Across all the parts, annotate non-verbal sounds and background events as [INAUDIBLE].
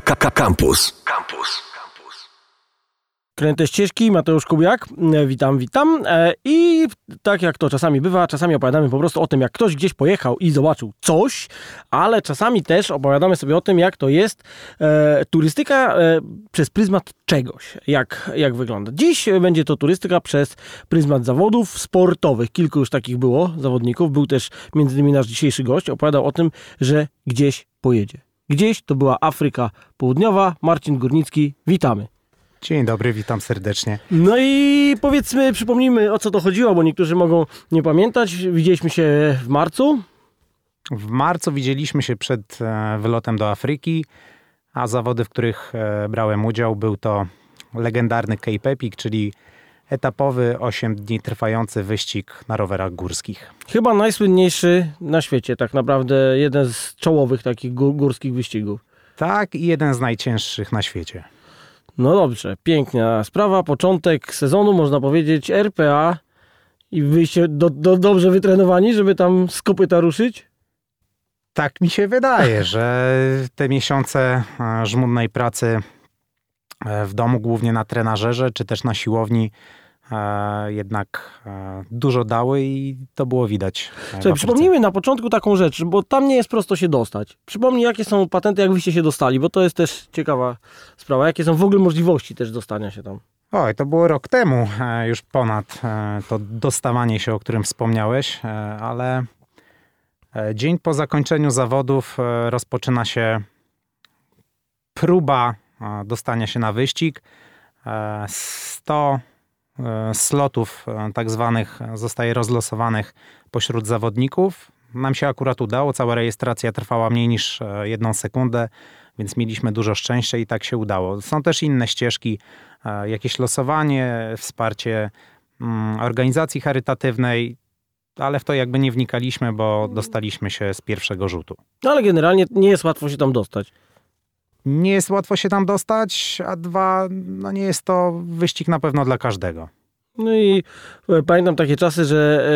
Campus. Campus. Kręte ścieżki, Mateusz Kubiak, e, witam, witam. E, I tak jak to czasami bywa, czasami opowiadamy po prostu o tym, jak ktoś gdzieś pojechał i zobaczył coś, ale czasami też opowiadamy sobie o tym, jak to jest e, turystyka e, przez pryzmat czegoś, jak, jak wygląda. Dziś będzie to turystyka przez pryzmat zawodów sportowych. Kilku już takich było zawodników. Był też między innymi nasz dzisiejszy gość, opowiadał o tym, że gdzieś pojedzie. Gdzieś to była Afryka Południowa. Marcin Górnicki, witamy. Dzień dobry, witam serdecznie. No i powiedzmy, przypomnijmy o co to chodziło, bo niektórzy mogą nie pamiętać. Widzieliśmy się w marcu. W marcu widzieliśmy się przed e, wylotem do Afryki, a zawody, w których e, brałem udział, był to legendarny Cape Epic, czyli etapowy 8 dni trwający wyścig na rowerach górskich. Chyba najsłynniejszy na świecie, tak naprawdę jeden z czołowych takich górskich wyścigów. Tak, i jeden z najcięższych na świecie. No dobrze, piękna sprawa. Początek sezonu, można powiedzieć, RPA i wyjście do, do, dobrze wytrenowani, żeby tam z kopyta ruszyć? Tak mi się wydaje, że te miesiące żmudnej pracy w domu, głównie na trenażerze, czy też na siłowni, E, jednak e, dużo dały i to było widać. Słuchaj, przypomnijmy na początku taką rzecz, bo tam nie jest prosto się dostać. Przypomnij, jakie są patenty, jak wyście się dostali, bo to jest też ciekawa sprawa. Jakie są w ogóle możliwości też dostania się tam? Oj, to było rok temu, e, już ponad to dostawanie się, o którym wspomniałeś, ale dzień po zakończeniu zawodów rozpoczyna się próba dostania się na wyścig. 100 E, slotów e, tak zwanych zostaje rozlosowanych pośród zawodników. Nam się akurat udało, cała rejestracja trwała mniej niż e, jedną sekundę, więc mieliśmy dużo szczęścia i tak się udało. Są też inne ścieżki, jakieś losowanie, wsparcie mm, organizacji charytatywnej, ale w to jakby nie wnikaliśmy, bo dostaliśmy się z pierwszego rzutu. No ale generalnie nie jest łatwo się tam dostać nie jest łatwo się tam dostać, a dwa, no nie jest to wyścig na pewno dla każdego. No i e, pamiętam takie czasy, że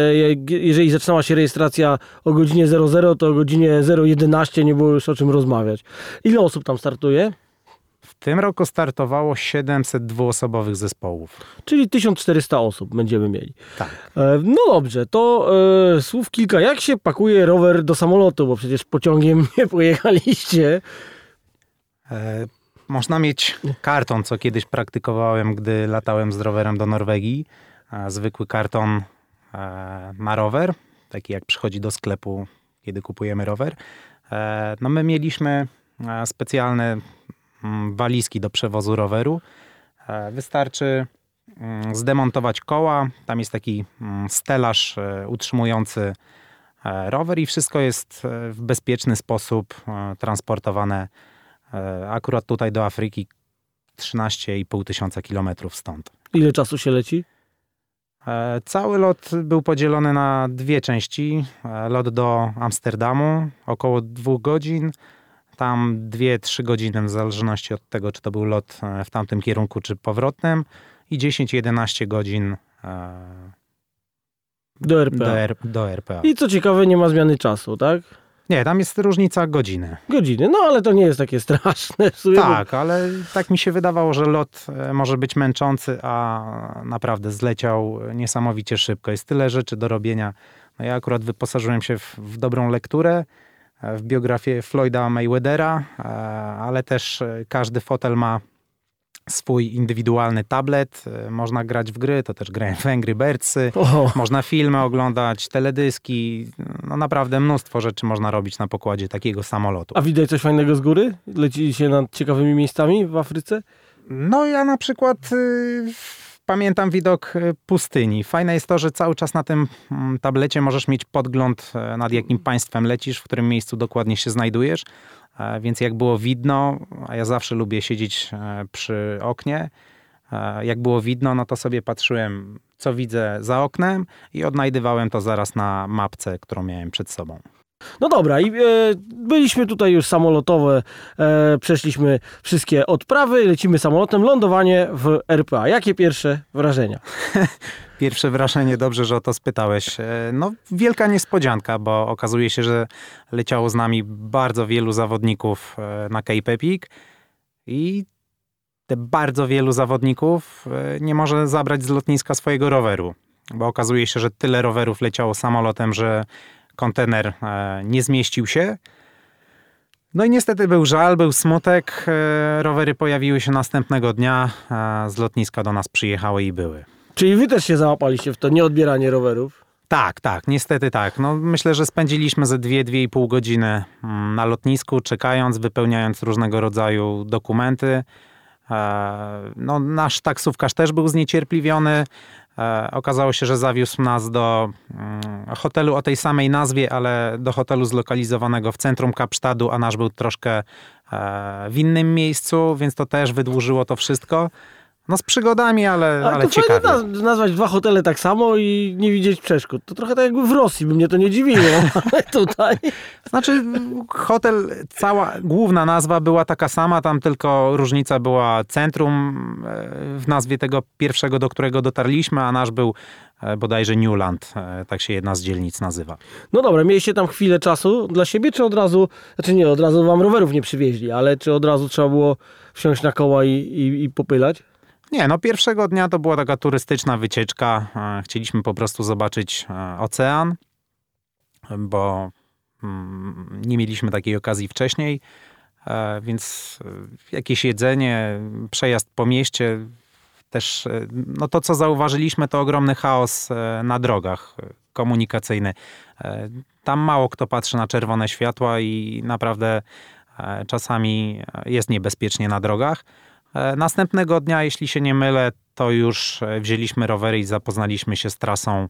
e, jeżeli zaczynała się rejestracja o godzinie 00, to o godzinie 011 nie było już o czym rozmawiać. Ile osób tam startuje? W tym roku startowało 700 dwuosobowych zespołów. Czyli 1400 osób będziemy mieli. Tak. E, no dobrze, to e, słów kilka. Jak się pakuje rower do samolotu? Bo przecież pociągiem [LAUGHS] nie pojechaliście. E, można mieć karton, co kiedyś praktykowałem, gdy latałem z rowerem do Norwegii. E, zwykły karton e, na rower, taki jak przychodzi do sklepu, kiedy kupujemy rower. No my mieliśmy specjalne mm, walizki do przewozu roweru. Wystarczy mm, zdemontować koła. Tam jest taki mm, stelaż utrzymujący rower i wszystko jest w bezpieczny sposób transportowane E, akurat tutaj do Afryki 13,5 tysiąca kilometrów stąd. Ile czasu się leci? E, cały lot był podzielony na dwie części. E, lot do Amsterdamu około dwóch godzin. Tam dwie, trzy godziny w zależności od tego, czy to był lot w tamtym kierunku, czy powrotnym. I 10-11 godzin do RPA. Do, R, do RPA. I co ciekawe, nie ma zmiany czasu, tak? Nie, tam jest różnica godziny. Godziny, no ale to nie jest takie straszne. tak, bo... ale tak mi się wydawało, że lot e, może być męczący, a naprawdę zleciał niesamowicie szybko. Jest tyle rzeczy do robienia. No ja akurat wyposażyłem się w, w dobrą lekturę, e, w biografię Floyda Mayweathera, e, ale też każdy fotel ma swój indywidualny tablet, e, można grać w gry, to też grałem w Angry Birdsy, można filmy oglądać, teledyski, no naprawdę mnóstwo rzeczy można robić na pokładzie takiego samolotu. A widać coś fajnego z góry? Leci się nad ciekawymi miejscami w Afryce? No ja na przykład y, pamiętam widok y, pustyni. Fajne jest to, że cały czas na tym mm, tablecie możesz mieć podgląd e, nad jakim państwem lecisz, w którym miejscu dokładnie się znajdujesz. E, więc jak było widno, a ja zawsze lubię siedzieć e, przy oknie, jak było widno, no to sobie patrzyłem, co widzę za oknem i odnajdywałem to zaraz na mapce, którą miałem przed sobą. No dobra, i e, byliśmy tutaj już samolotowe, e, przeszliśmy wszystkie odprawy, lecimy samolotem, lądowanie w RPA. Jakie pierwsze wrażenia? [LAUGHS] Pierwsze wrażenie, dobrze, że o to spytałeś. E, no, wielka niespodzianka, bo okazuje się, że leciało z nami bardzo wielu zawodników na Cape Epic. I te bardzo wielu zawodników nie może zabrać z lotniska swojego roweru, bo okazuje się, że tyle rowerów leciało samolotem, że kontener e, nie zmieścił się. No i niestety był żal, był smutek. E, rowery pojawiły się następnego dnia, z lotniska do nas przyjechały i były. Czyli wy też się załapaliście w to nieodbieranie rowerów? Tak, tak, niestety tak. No, myślę, że spędziliśmy ze dwie, dwie i pół godziny mm, na lotnisku, czekając, wypełniając różnego rodzaju dokumenty. E, no, nasz taksówkarz też był zniecierpliwiony. E, okazało się, że zawiózł nas do mm, hotelu o tej samej nazwie, ale do hotelu zlokalizowanego w centrum Kapsztadu, a nasz był troszkę e, w innym miejscu, więc to też wydłużyło to wszystko. No z przygodami, ale, ale, ale to ciekawie. Nazwać dwa hotele tak samo i nie widzieć przeszkód. To trochę tak jakby w Rosji by mnie to nie dziwiło, [LAUGHS] ale tutaj... Znaczy hotel, cała główna nazwa była taka sama, tam tylko różnica była centrum e, w nazwie tego pierwszego, do którego dotarliśmy, a nasz był e, bodajże Newland, e, tak się jedna z dzielnic nazywa. No dobra, mieliście tam chwilę czasu dla siebie, czy od razu, znaczy nie, od razu wam rowerów nie przywieźli, ale czy od razu trzeba było wsiąść na koła i, i, i popylać? Nie, no pierwszego dnia to była taka turystyczna wycieczka. E, chcieliśmy po prostu zobaczyć e, ocean, bo mm, nie mieliśmy takiej okazji wcześniej, e, więc jakieś jedzenie, przejazd po mieście, też no to co zauważyliśmy to ogromny chaos na drogach komunikacyjny. Tam mało kto patrzy na czerwone światła i naprawdę czasami jest niebezpiecznie na drogach. E, następnego dnia, jeśli się nie mylę, to już e, wzięliśmy rowery i zapoznaliśmy się z trasą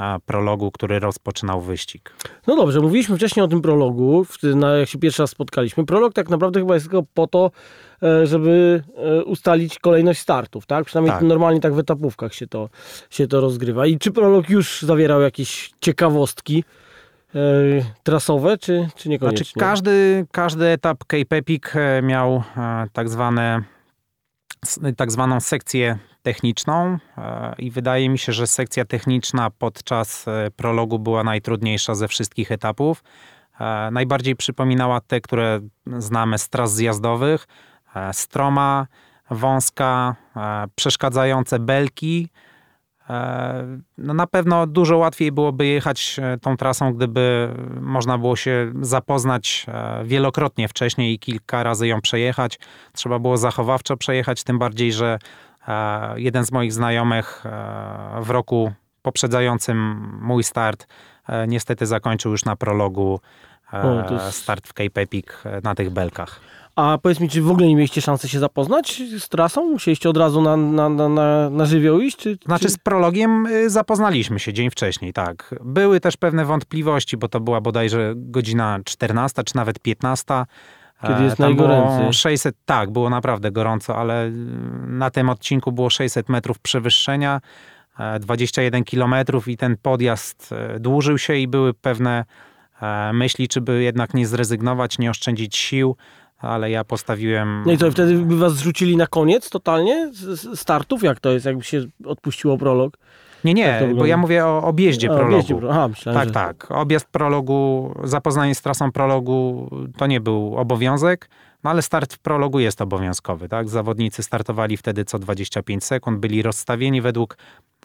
e, prologu, który rozpoczynał wyścig. No dobrze, mówiliśmy wcześniej o tym prologu, jak się pierwszy raz spotkaliśmy. Prolog tak naprawdę chyba jest tylko po to, żeby ustalić kolejność startów, tak? Przynajmniej tak. normalnie tak w etapówkach się to, się to rozgrywa. I czy prolog już zawierał jakieś ciekawostki? trasowe, czy, czy niekoniecznie? Znaczy każdy, każdy etap Cape Epic miał tak zwane tak zwaną sekcję techniczną e, i wydaje mi się, że sekcja techniczna podczas e, prologu była najtrudniejsza ze wszystkich etapów. E, najbardziej przypominała te, które znamy z tras zjazdowych. Stroma, wąska, przeszkadzające belki, no na pewno dużo łatwiej byłoby jechać e, tą trasą, gdyby można było się zapoznać e, wielokrotnie wcześniej i kilka razy ją przejechać. Trzeba było zachowawczo przejechać, tym bardziej, że jeden z moich znajomych w roku poprzedzającym mój start niestety zakończył już na prologu start w Cape Epic na tych belkach. A powiedz mi, czy w ogóle nie mieliście szansy się zapoznać z trasą? Musieliście od razu na, na, na, na, na żywioł iść? Czy, znaczy z prologiem y, zapoznaliśmy się dzień wcześniej, tak. Były też pewne wątpliwości, bo to była bodajże godzina 14 czy nawet 15. Kiedy jest najgoręcej. 600, tak, było naprawdę gorąco, ale y, na tym odcinku było 600 metrów przewyższenia, 21 e, kilometrów i ten podjazd e, dłużył się i były pewne e, myśli, czy by jednak nie zrezygnować, nie oszczędzić sił ale ja postawiłem... No i co, wtedy by was zrzucili na koniec totalnie startów? Jak to jest, jakby się odpuściło prolog? Nie, nie, bo ja mówię o objeździe A, prologu. Objeździe, Aha, myślałem, tak, że... tak. Objazd prologu, zapoznanie z trasą prologu to nie był obowiązek, no ale start w prologu jest obowiązkowy. Tak? Zawodnicy startowali wtedy co 25 sekund, byli rozstawieni według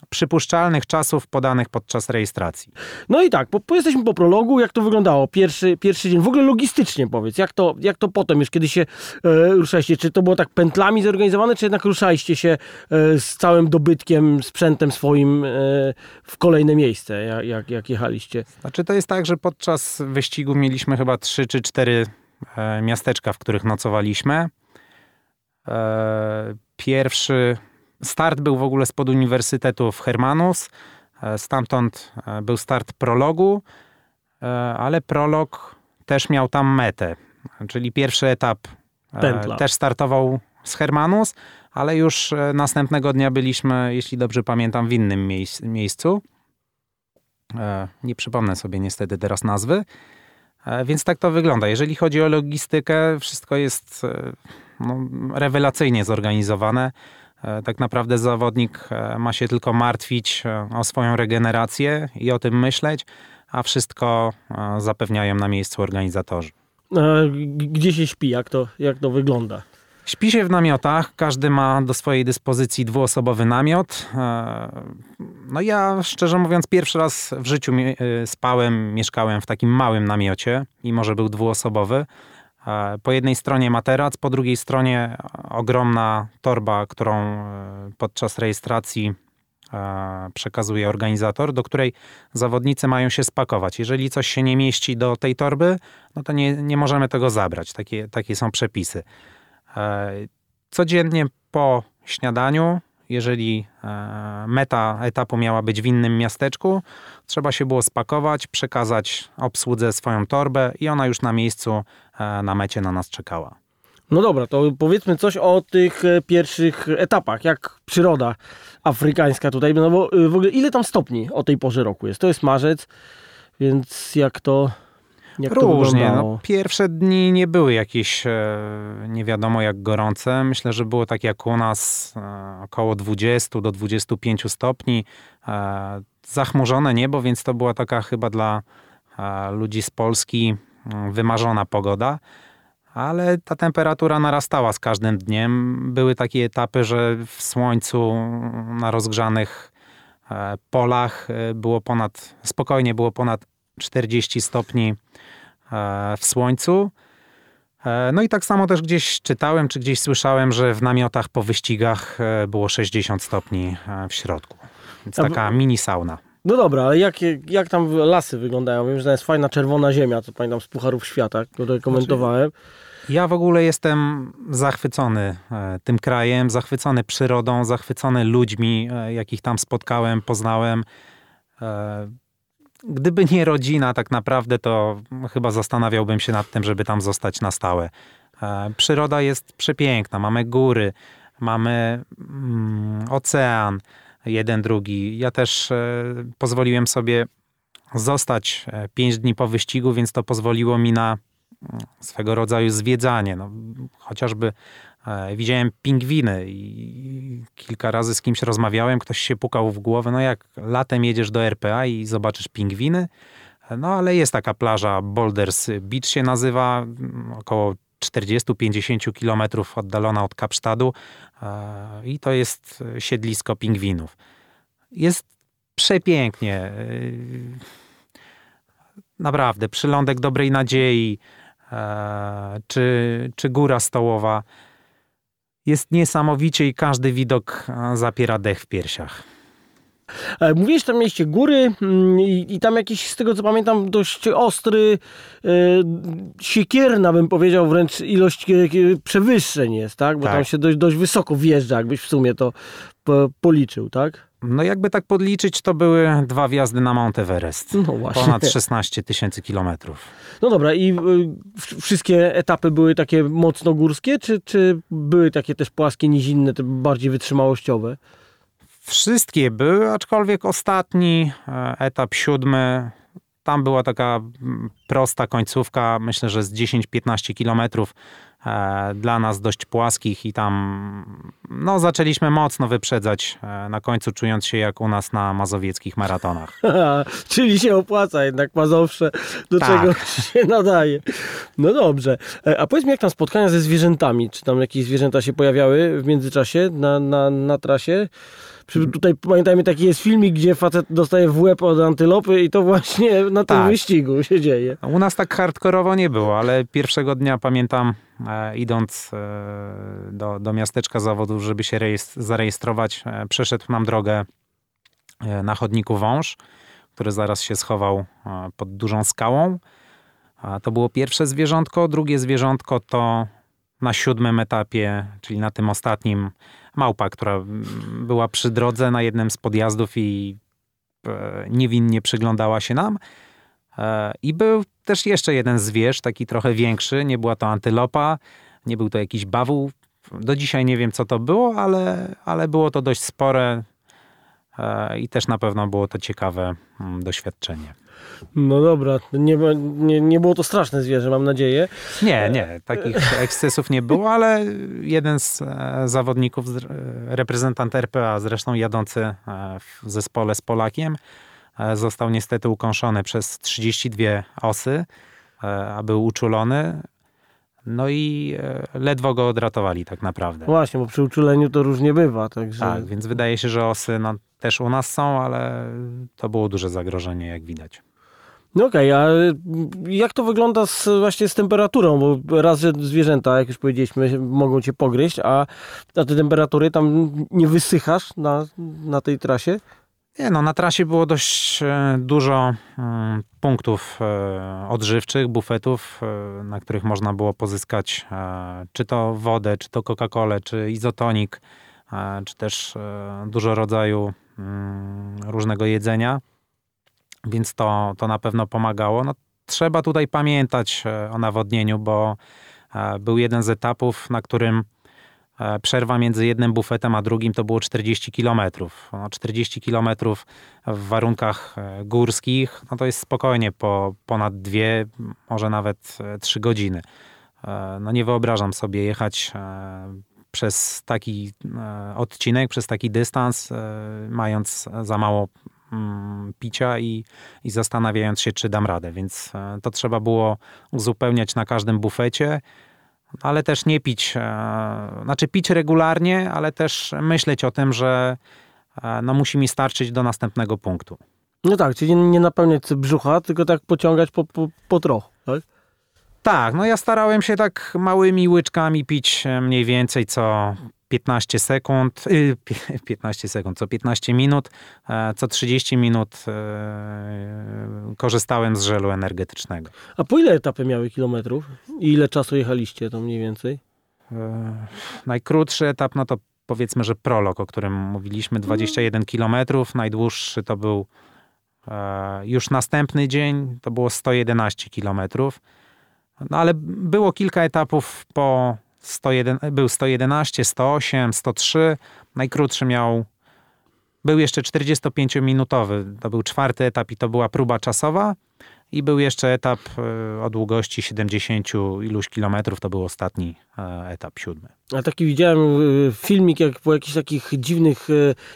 przypuszczalnych czasów podanych podczas rejestracji. No i tak, po, po, jesteśmy po prologu, jak to wyglądało? Pierwszy, pierwszy dzień, w ogóle logistycznie powiedz, jak to, jak to potem już, kiedy się e, ruszaliście, czy to było tak pętlami zorganizowane, czy jednak ruszaliście się e, z całym dobytkiem, sprzętem swoim e, w kolejne miejsce, jak, jak, jak jechaliście? Znaczy to jest tak, że podczas wyścigu mieliśmy chyba trzy czy cztery miasteczka, w których nocowaliśmy. E, pierwszy Start był w ogóle spod Uniwersytetu w Hermanus. E, stamtąd e, był start prologu, e, ale prolog też miał tam metę. Czyli pierwszy etap Pętla. też startował z Hermanus, ale już następnego dnia byliśmy, jeśli dobrze pamiętam, w innym miejscu. Nie przypomnę sobie niestety teraz nazwy. Więc tak to wygląda. Jeżeli chodzi o logistykę, wszystko jest no, rewelacyjnie zorganizowane. E, tak naprawdę zawodnik e, ma się tylko martwić e, o swoją regenerację i o tym myśleć, a wszystko zapewniają na miejscu organizatorzy. Gdzie się śpi? Jak to, jak to wygląda? Śpi się w namiotach, każdy ma do swojej dyspozycji dwuosobowy namiot. E, no ja szczerze mówiąc pierwszy raz w życiu e, spałem, mieszkałem w takim małym namiocie, mimo że był dwuosobowy. E, po jednej stronie materac, po drugiej stronie ogromna torba, którą podczas rejestracji przekazuje organizator, do której zawodnicy mają się spakować. Jeżeli coś się nie mieści do tej torby, no to nie, nie możemy tego zabrać. Takie, takie są przepisy. E, codziennie po śniadaniu, jeżeli e, meta etapu miała być w innym miasteczku, trzeba się było spakować, przekazać obsłudze swoją torbę i ona już na miejscu e, na mecie na nas czekała. No dobra, to powiedzmy coś o tych pierwszych etapach, jak przyroda afrykańska tutaj, no bo w ogóle ile tam stopni o tej porze roku jest? To jest marzec, więc jak to jak Różnie. No, pierwsze dni nie były jakieś e, nie wiadomo jak gorące. Myślę, że było tak jak u nas e, około 20 do 25 stopni. E, zachmurzone niebo, więc to była taka chyba dla ludzi z Polski mm, wymarzona pogoda. Ale ta temperatura narastała z każdym dniem. Były takie etapy, że w słońcu na rozgrzanych polach było ponad, spokojnie było ponad 40 stopni E, w słońcu. E, no i tak samo też gdzieś czytałem, czy gdzieś słyszałem, że w namiotach po wyścigach e, było 60 stopni w środku. Więc taka mini sauna. No dobra, ale jak, jak tam lasy wyglądają? Wiem, że to jest fajna czerwona ziemia, co pamiętam z Pucharów Świata, które komentowałem. Znaczy, ja w ogóle jestem zachwycony tym krajem, zachwycony przyrodą, zachwycony ludźmi, jakich tam spotkałem, poznałem gdyby nie rodzina, tak naprawdę, to chyba zastanawiałbym się nad tym, żeby tam zostać na stałe. E, przyroda jest przepiękna. Mamy góry, mamy mm, ocean, jeden, drugi. Ja też e, pozwoliłem sobie zostać e, pięć dni po wyścigu, więc to pozwoliło mi na mm, swego rodzaju zwiedzanie. No, chociażby widziałem pingwiny i kilka razy z kimś rozmawiałem, ktoś się pukał w głowę, no jak latem jedziesz do RPA i zobaczysz pingwiny, no ale jest taka plaża Boulders Beach się nazywa, około 40-50 kilometrów oddalona od Kapsztadu e, i to jest siedlisko pingwinów. Jest przepięknie. E, naprawdę, przylądek dobrej nadziei, czy, czy góra stołowa jest niesamowicie i każdy widok zapiera dech w piersiach. E, mówiłeś, tam mieliście góry mm, i, i, tam jakiś, z tego co pamiętam, dość ostry, e, siekierna bym powiedział wręcz ilość e, przewyższeń jest, tak? Bo tak. tam się dość, dość wysoko wjeżdża, jakbyś w sumie to po, policzył, tak? No jakby tak podliczyć, to były dwa wjazdy na Mount Everest. No właśnie. Ponad 16 tysięcy kilometrów. No dobra, i y, wszystkie etapy były takie mocno górskie, czy, czy były takie też płaskie, nizinne, te bardziej wytrzymałościowe? Wszystkie były, aczkolwiek ostatni e, etap, siódmy, tam była taka mm, prosta końcówka, myślę, że z 10-15 kilometrów dla nas dość płaskich i tam no, zaczęliśmy mocno wyprzedzać e, na końcu, czując się jak u nas na mazowieckich maratonach. [LAUGHS] Czyli się opłaca jednak Mazowsze, do tak. czego się nadaje. No dobrze. E, a powiedz mi, jak tam spotkania ze zwierzętami? Czy tam jakieś zwierzęta się pojawiały w międzyczasie na, na, na trasie? Tutaj pamiętajmy, taki jest filmik, gdzie facet dostaje w łeb od antylopy i to właśnie na tym tak. wyścigu się dzieje. U nas tak hardkorowo nie było, ale pierwszego dnia pamiętam, e, idąc e, do, do miasteczka zawodów, żeby się zarejestrować, e, przeszedł nam drogę e, na chodniku wąż, który zaraz się schował e, pod dużą skałą. To było pierwsze zwierzątko. Drugie zwierzątko to na siódmym etapie, czyli na tym ostatnim, małpa, która była przy drodze na jednym z podjazdów i e, niewinnie przyglądała się nam. E, I był też jeszcze jeden zwierz, taki trochę większy. Nie była to antylopa, nie był to jakiś bawół. Do dzisiaj nie wiem, co to było, ale, ale było to dość spore e, i też na pewno było to ciekawe mm, doświadczenie. No dobra, nie, nie, nie było to straszne zwierzę, mam nadzieję. Nie, nie, takich ekscesów nie było, ale jeden z e, zawodników, reprezentant RPA, zresztą jadący e, w zespole z Polakiem, e, został niestety ukąszony przez 32 osy, a był uczulony. No i e, ledwo go odratowali tak naprawdę. Właśnie, bo przy uczuleniu to różnie bywa. Także... Tak, więc wydaje się, że osy no, też u nas są, ale to było duże zagrożenie, jak widać. No okej, okay, a jak to wygląda z, właśnie z temperaturą? Bo raz, że zwierzęta, jak już powiedzieliśmy, mogą cię pogryźć, a, a te temperatury tam nie wysychasz na, na tej trasie? Nie, no na trasie było dość e, dużo mm, punktów e, odżywczych, bufetów, e, na których można było pozyskać czy to wodę, czy to Coca-Colę, czy izotonik, czy też dużo rodzaju mm, różnego jedzenia, więc to, to na pewno pomagało. No, trzeba tutaj pamiętać o nawodnieniu, bo był jeden z etapów, na którym E, przerwa między jednym bufetem a drugim to było 40 km. No 40 km w warunkach e, górskich, no to jest spokojnie po ponad dwie, może nawet e, trzy godziny. No nie wyobrażam sobie jechać przez taki odcinek, przez taki dystans, mając za mało mm, picia i, i zastanawiając się, czy dam radę. Więc to trzeba było uzupełniać na każdym bufecie ale też nie pić, e, znaczy pić regularnie, ale też myśleć o tym, że e, no musi mi starczyć do następnego punktu. No tak, czyli nie napełniać brzucha, tylko tak pociągać po, po, po trochu, tak? Tak, no ja starałem się tak małymi łyczkami pić e, mniej więcej co 15 sekund, 15 sekund, co 15 minut, co 30 minut korzystałem z żelu energetycznego. A po ile etapy miały kilometrów? I ile czasu jechaliście to mniej więcej? Najkrótszy etap, no to powiedzmy, że prolog, o którym mówiliśmy, 21 kilometrów. Najdłuższy to był już następny dzień, to było 111 kilometrów. No ale było kilka etapów po 101, był 111, 108, 103. Najkrótszy miał, był jeszcze 45-minutowy. To był czwarty etap i to była próba czasowa. I był jeszcze etap e, o długości 70 iluś kilometrów, to był ostatni e, etap, siódmy. A taki widziałem e, filmik, jak po jakichś takich dziwnych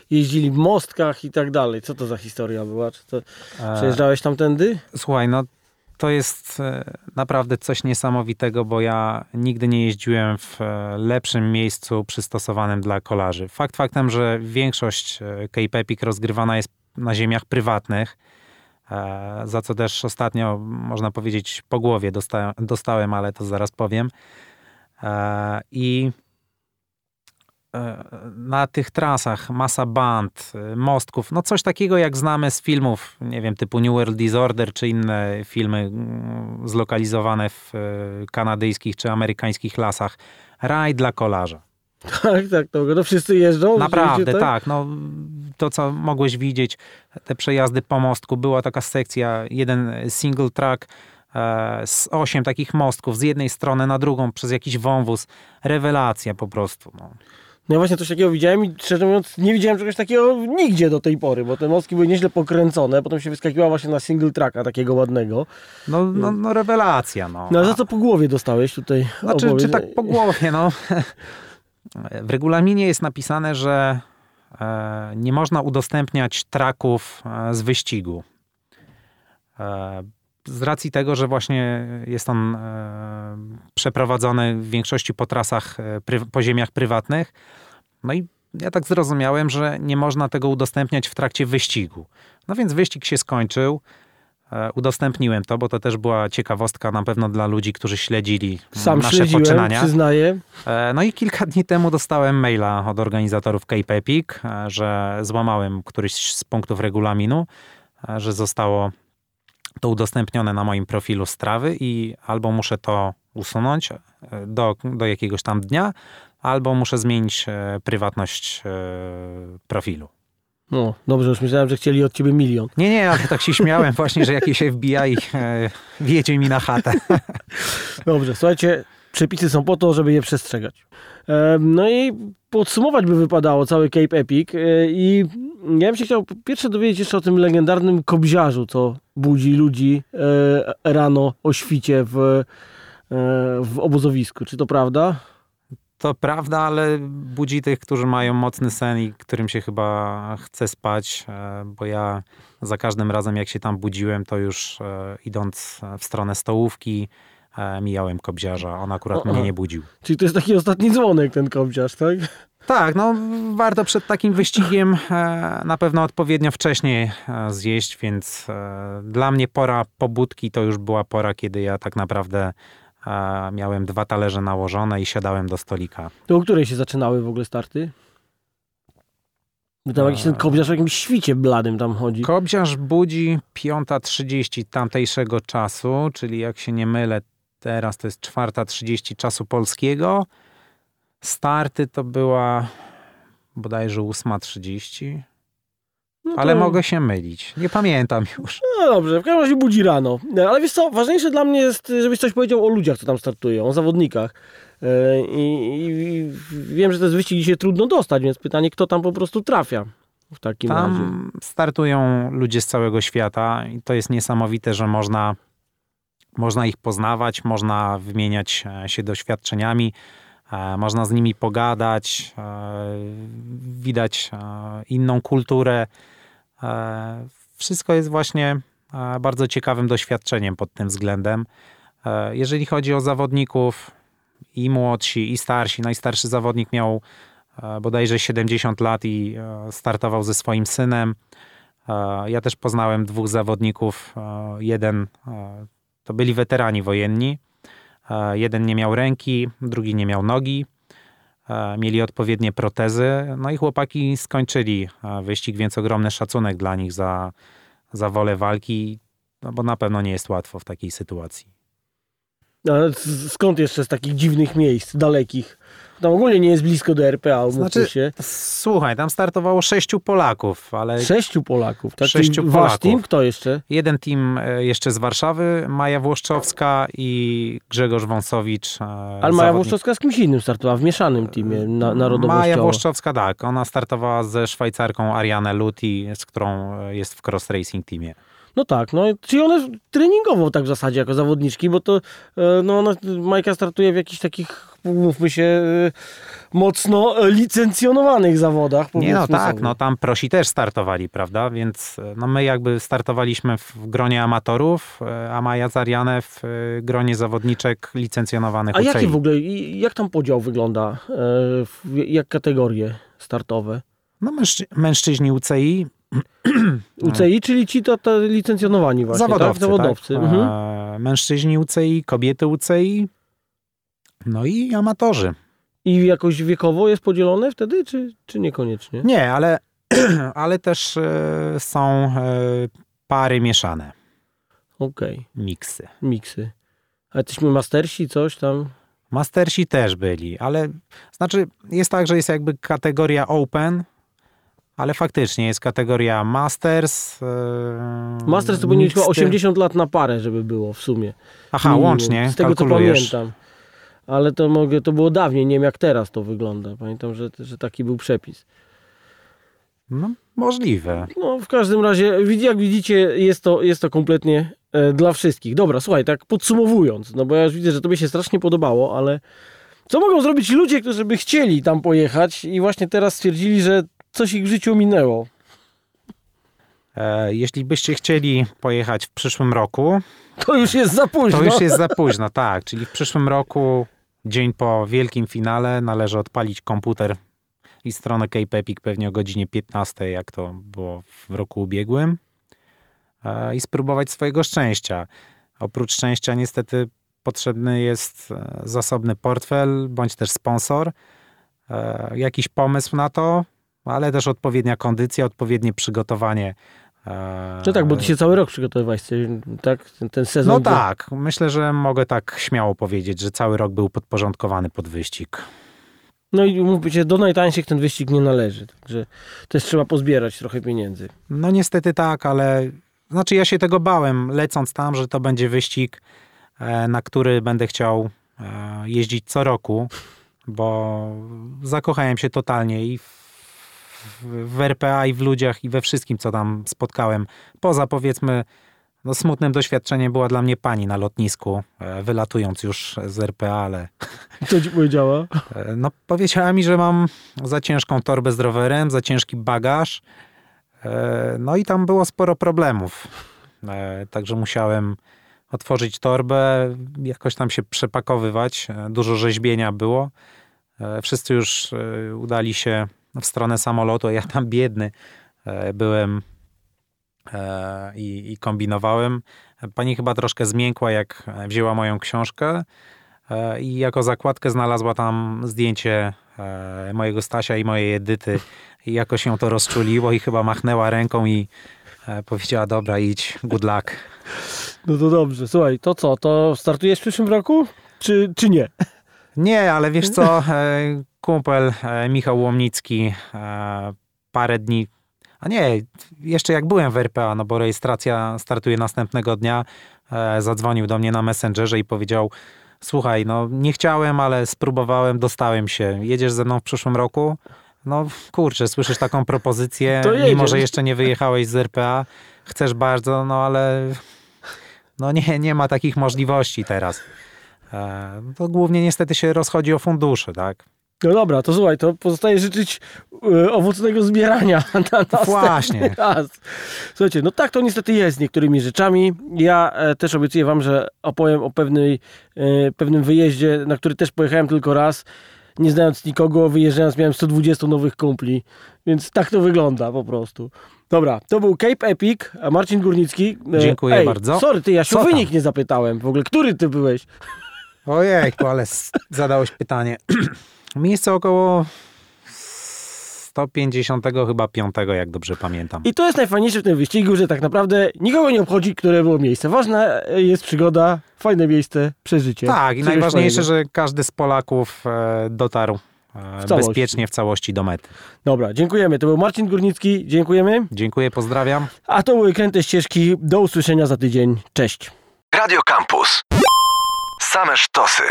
jeździli mostkach i tak dalej. Co to za historia była? Czy to przejeżdżałeś tamtędy? Słuchaj, no to jest naprawdę coś niesamowitego, bo ja nigdy nie jeździłem w lepszym miejscu przystosowanym dla kolarzy. Fakt faktem, że większość Cape Epic rozgrywana jest na ziemiach prywatnych, e, za co też ostatnio, można powiedzieć, po głowie dostałem, dostałem ale to zaraz powiem. E, I e, na tych trasach masa band, mostków, no coś takiego jak znamy z filmów, nie wiem, typu New World Disorder, czy inne filmy mm, zlokalizowane w kanadyjskich czy amerykańskich lasach. Raj dla kolarza. [LAUGHS] Tak, tak, to, to wszyscy jeżdżą? Naprawdę, tak? tak? No, to, co mogłeś widzieć, te przejazdy po mostku, była taka sekcja, jeden single track e, z osiem takich mostków z jednej strony na drugą przez jakiś wąwóz. Rewelacja po prostu. No. No ja właśnie coś takiego widziałem i szczerze mówiąc nie widziałem czegoś takiego nigdzie do tej pory, bo te mostki były nieźle pokręcone, potem się wyskakiła właśnie na single tracka takiego ładnego. No, no, no rewelacja, no. No a za co po głowie dostałeś tutaj? Znaczy, czy tak po głowie, no. [LAUGHS] W regulaminie jest napisane, że e, nie można udostępniać traków e, z wyścigu. E, z racji tego, że właśnie jest on przeprowadzony w większości po trasach, po ziemiach prywatnych. No i ja tak zrozumiałem, że nie można tego udostępniać w trakcie wyścigu. No więc wyścig się skończył. E, udostępniłem to, bo to też była ciekawostka na pewno dla ludzi, którzy śledzili Sam nasze poczynania. przyznaję. E, no i kilka dni temu dostałem maila od organizatorów Cape Epic, e, że złamałem któryś z punktów regulaminu, że zostało to udostępnione na moim profilu strawy i albo muszę to usunąć do, do jakiegoś tam dnia, albo muszę zmienić prywatność profilu. No, dobrze, już myślałem, że chcieli od ciebie milion. Nie, nie, ale tak się śmiałem właśnie, że jakiś FBI e, wiedzie mi na chatę. [LAUGHS] Dobrze, słuchajcie, przepisy są po to, żeby je przestrzegać. No i podsumować by wypadało cały Cape Epic e, i ja bym się chciał pierwsze dowiedzieć jeszcze o tym legendarnym kobziarzu, co budzi ludzi e, rano o świcie w, e, w obozowisku. Czy to prawda? To prawda, ale budzi tych, którzy mają mocny sen i którym się chyba chce spać, bo ja za każdym razem, jak się tam budziłem, to już idąc w stronę stołówki, mijałem kobziarza. On akurat mnie nie budził. Czyli to jest taki ostatni dzwonek, ten kobziarz, tak? Tak, no warto przed takim wyścigiem e, na pewno odpowiednio wcześniej e, zjeść, więc e, dla mnie pora pobudki to już była pora, kiedy ja tak naprawdę e, miałem dwa talerze nałożone i siadałem do stolika. To o której się zaczynały w ogóle starty? Bo Tam jakiś ten kobziarz w jakimś świcie bladym tam chodzi. Kobziarz budzi 5.30 tamtejszego czasu, czyli jak się nie mylę, teraz to jest 4.30 czasu polskiego. Starty to była bodajże 8.30, No to- ale mogę się mylić. Nie pamiętam już. No dobrze, w każdym razie budzi rano. No, Ale wiesz co, ważniejsze dla mnie jest, żebyś coś powiedział o ludziach, co tam startują, o zawodnikach. E, I, i, wiem, że to jest wyścig dzisiaj trudno dostać, więc pytanie, kto tam po prostu trafia w takim razie. Tam startują ludzie z całego świata i to jest niesamowite, że można, można ich poznawać, można wymieniać e, się doświadczeniami, e, można z nimi pogadać, e, widać inną kulturę. Wszystko jest właśnie bardzo ciekawym doświadczeniem pod tym względem. Jeżeli chodzi o zawodników, i młodsi, i starsi, najstarszy zawodnik miał bodajże 70 lat i startował ze swoim synem. Ja też poznałem dwóch zawodników. Jeden to byli weterani wojenni. E, Jeden nie miał ręki, drugi nie miał nogi. E, Mieli odpowiednie protezy. No i chłopaki skończyli e, wyścig, więc ogromny szacunek dla nich za, za wolę walki, no bo na pewno nie jest łatwo w takiej sytuacji. Ale s- skąd jeszcze z takich dziwnych miejsc, dalekich? Tam ogólnie nie jest blisko do RPA, umówmy Znaczy, się. Słuchaj, tam startowało sześciu Polaków, ale Sześciu Polaków, tak? Sześciu Czyli Wasz Polaków. team, kto jeszcze? Jeden team e, jeszcze z Warszawy, Maja Włoszczowska i Grzegorz Wąsowicz. e, Ale Maja zawodnik- Włoszczowska z kimś innym startowała, w mieszanym teamie na, narodowościowo. Maja Włoszczowska, tak. Ona startowała ze Szwajcarką Ariane Luti, z którą e, jest w cross racing teamie. No tak, no czyli one treningowo tak w zasadzie jako zawodniczki, bo to e, no ona, Majka startuje w jakichś takich, mówmy się, e, mocno e, licencjonowanych zawodach. Nie no tak, sobie. no tam prosi też startowali, prawda? Więc e, no my jakby startowaliśmy w gronie amatorów, a Maja z Ariane w gronie zawodniczek licencjonowanych A jaki w ogóle, i- jak tam podział wygląda, jak kategorie startowe? No mężczy- mężczyźni UCI, UCI, czyli ci to, to licencjonowani właśnie, zawodowcy, tak? Zawodowcy. tak? Mhm. E, Mężczyźni UCI, kobiety UCI, no i amatorzy. I jakoś wiekowo jest podzielone wtedy, czy, czy niekoniecznie? Nie, ale, [CLEARS THROAT] ale też e, są e, pary mieszane, Okej, miksy. miksy. A jesteśmy mastersi, coś tam? Mastersi też byli, ale znaczy jest tak, że jest jakby kategoria open, ale faktycznie jest kategoria masters. e, Masters to powinien mixty. 80 lat na parę, żeby było w sumie. Aha, Minimum. łącznie Z tego co pamiętam. Ale to mogę, to było dawniej, nie wiem jak teraz to wygląda. Pamiętam, że, że taki był przepis. No, możliwe. No w każdym razie, jak widzicie, jest to, jest to kompletnie e, dla wszystkich. Dobra, słuchaj, tak podsumowując, no bo ja już widzę, że tobie się strasznie podobało, ale co mogą zrobić ludzie, którzy by chcieli tam pojechać i właśnie teraz stwierdzili, że coś ich w życiu minęło? E, jeśli byście chcieli pojechać w przyszłym roku, To już jest za późno. To już jest za [LAUGHS] późno, tak. Czyli w przyszłym roku, dzień po wielkim finale, należy odpalić komputer i stronę Cape Epic pewnie o godzinie 15, jak to było w roku ubiegłym e, i spróbować swojego szczęścia. Oprócz szczęścia niestety potrzebny jest e, zasobny portfel, bądź też sponsor, e, jakiś pomysł na to, ale też odpowiednia kondycja, odpowiednie przygotowanie. No tak, bo ty się cały rok przygotowywałeś, tak? Ten, ten sezon. no to- tak, myślę, że mogę tak śmiało powiedzieć, że cały rok był podporządkowany pod wyścig. No i mówmy się, do najtańszych ten wyścig nie należy. Także też trzeba pozbierać trochę pieniędzy. No niestety tak, ale znaczy ja się tego bałem, lecąc tam, że to będzie wyścig, e, na który będę chciał e, jeździć co roku, bo zakochałem się totalnie i w, w RPA, i w ludziach, i we wszystkim, co tam spotkałem. Poza powiedzmy, no smutnym doświadczeniem była dla mnie pani na lotnisku, e, wylatując już z RPA, ale Co ci powiedziała? E, No, powiedziała mi, że mam za ciężką torbę z rowerem, za ciężki bagaż. E, No i tam było sporo problemów. Także musiałem otworzyć torbę, jakoś tam się przepakowywać. Dużo rzeźbienia było. Wszyscy już udali się w stronę samolotu, ja tam biedny e, byłem e, i, i kombinowałem. Pani chyba troszkę zmiękła, jak wzięła moją książkę e, i jako zakładkę znalazła tam zdjęcie mojego Stasia i mojej Edyty i jakoś ją to rozczuliło i chyba machnęła ręką i powiedziała, dobra, idź, good luck. No to dobrze. Słuchaj, to co? To startujesz w przyszłym roku? Czy, czy nie? Nie, ale wiesz co, kumpel e, Michał Łomnicki e, parę dni, a nie, jeszcze jak byłem w RPA, no bo rejestracja startuje następnego dnia, e, zadzwonił do mnie na Messengerze i powiedział, słuchaj, no nie chciałem, ale spróbowałem, dostałem się, jedziesz ze mną w przyszłym roku? No kurczę, słyszysz taką propozycję, [LAUGHS] mimo że jeszcze nie wyjechałeś z RPA, chcesz bardzo, no ale no nie, nie ma takich możliwości teraz. To głównie niestety się rozchodzi o fundusze, tak? No dobra, to słuchaj, to pozostaje życzyć e, owocnego zbierania [LAUGHS] na Właśnie. raz. Słuchajcie, no tak to niestety jest z niektórymi rzeczami. Ja e, też obiecuję wam, że opowiem o pewnej, e, pewnym wyjeździe, na który też pojechałem tylko raz. Nie znając nikogo, wyjeżdżając miałem 120 nowych kumpli, więc tak to wygląda po prostu. Dobra, to był Cape Epic, a Marcin Górnicki. E, Dziękuję ej, bardzo. Sorry, ty, ja się o wynik nie zapytałem. W ogóle, który ty byłeś? Ojejku, ale zadałeś pytanie. [CLEARS THROAT] Miejsce około 150 chyba 5, jak dobrze pamiętam. I to jest najfajniejsze w tym wyścigu, że tak naprawdę nikogo nie obchodzi, które było miejsce. Ważna jest przygoda, fajne miejsce, przeżycie. Tak, i najważniejsze, fajnego. że każdy z Polaków e, dotarł e, W bezpiecznie w całości do mety. Dobra, dziękujemy. To był Marcin Górnicki, dziękujemy. Dziękuję, pozdrawiam. A to były Kręte Ścieżki. Do usłyszenia za tydzień. Cześć. Radio Campus. Same sztosy.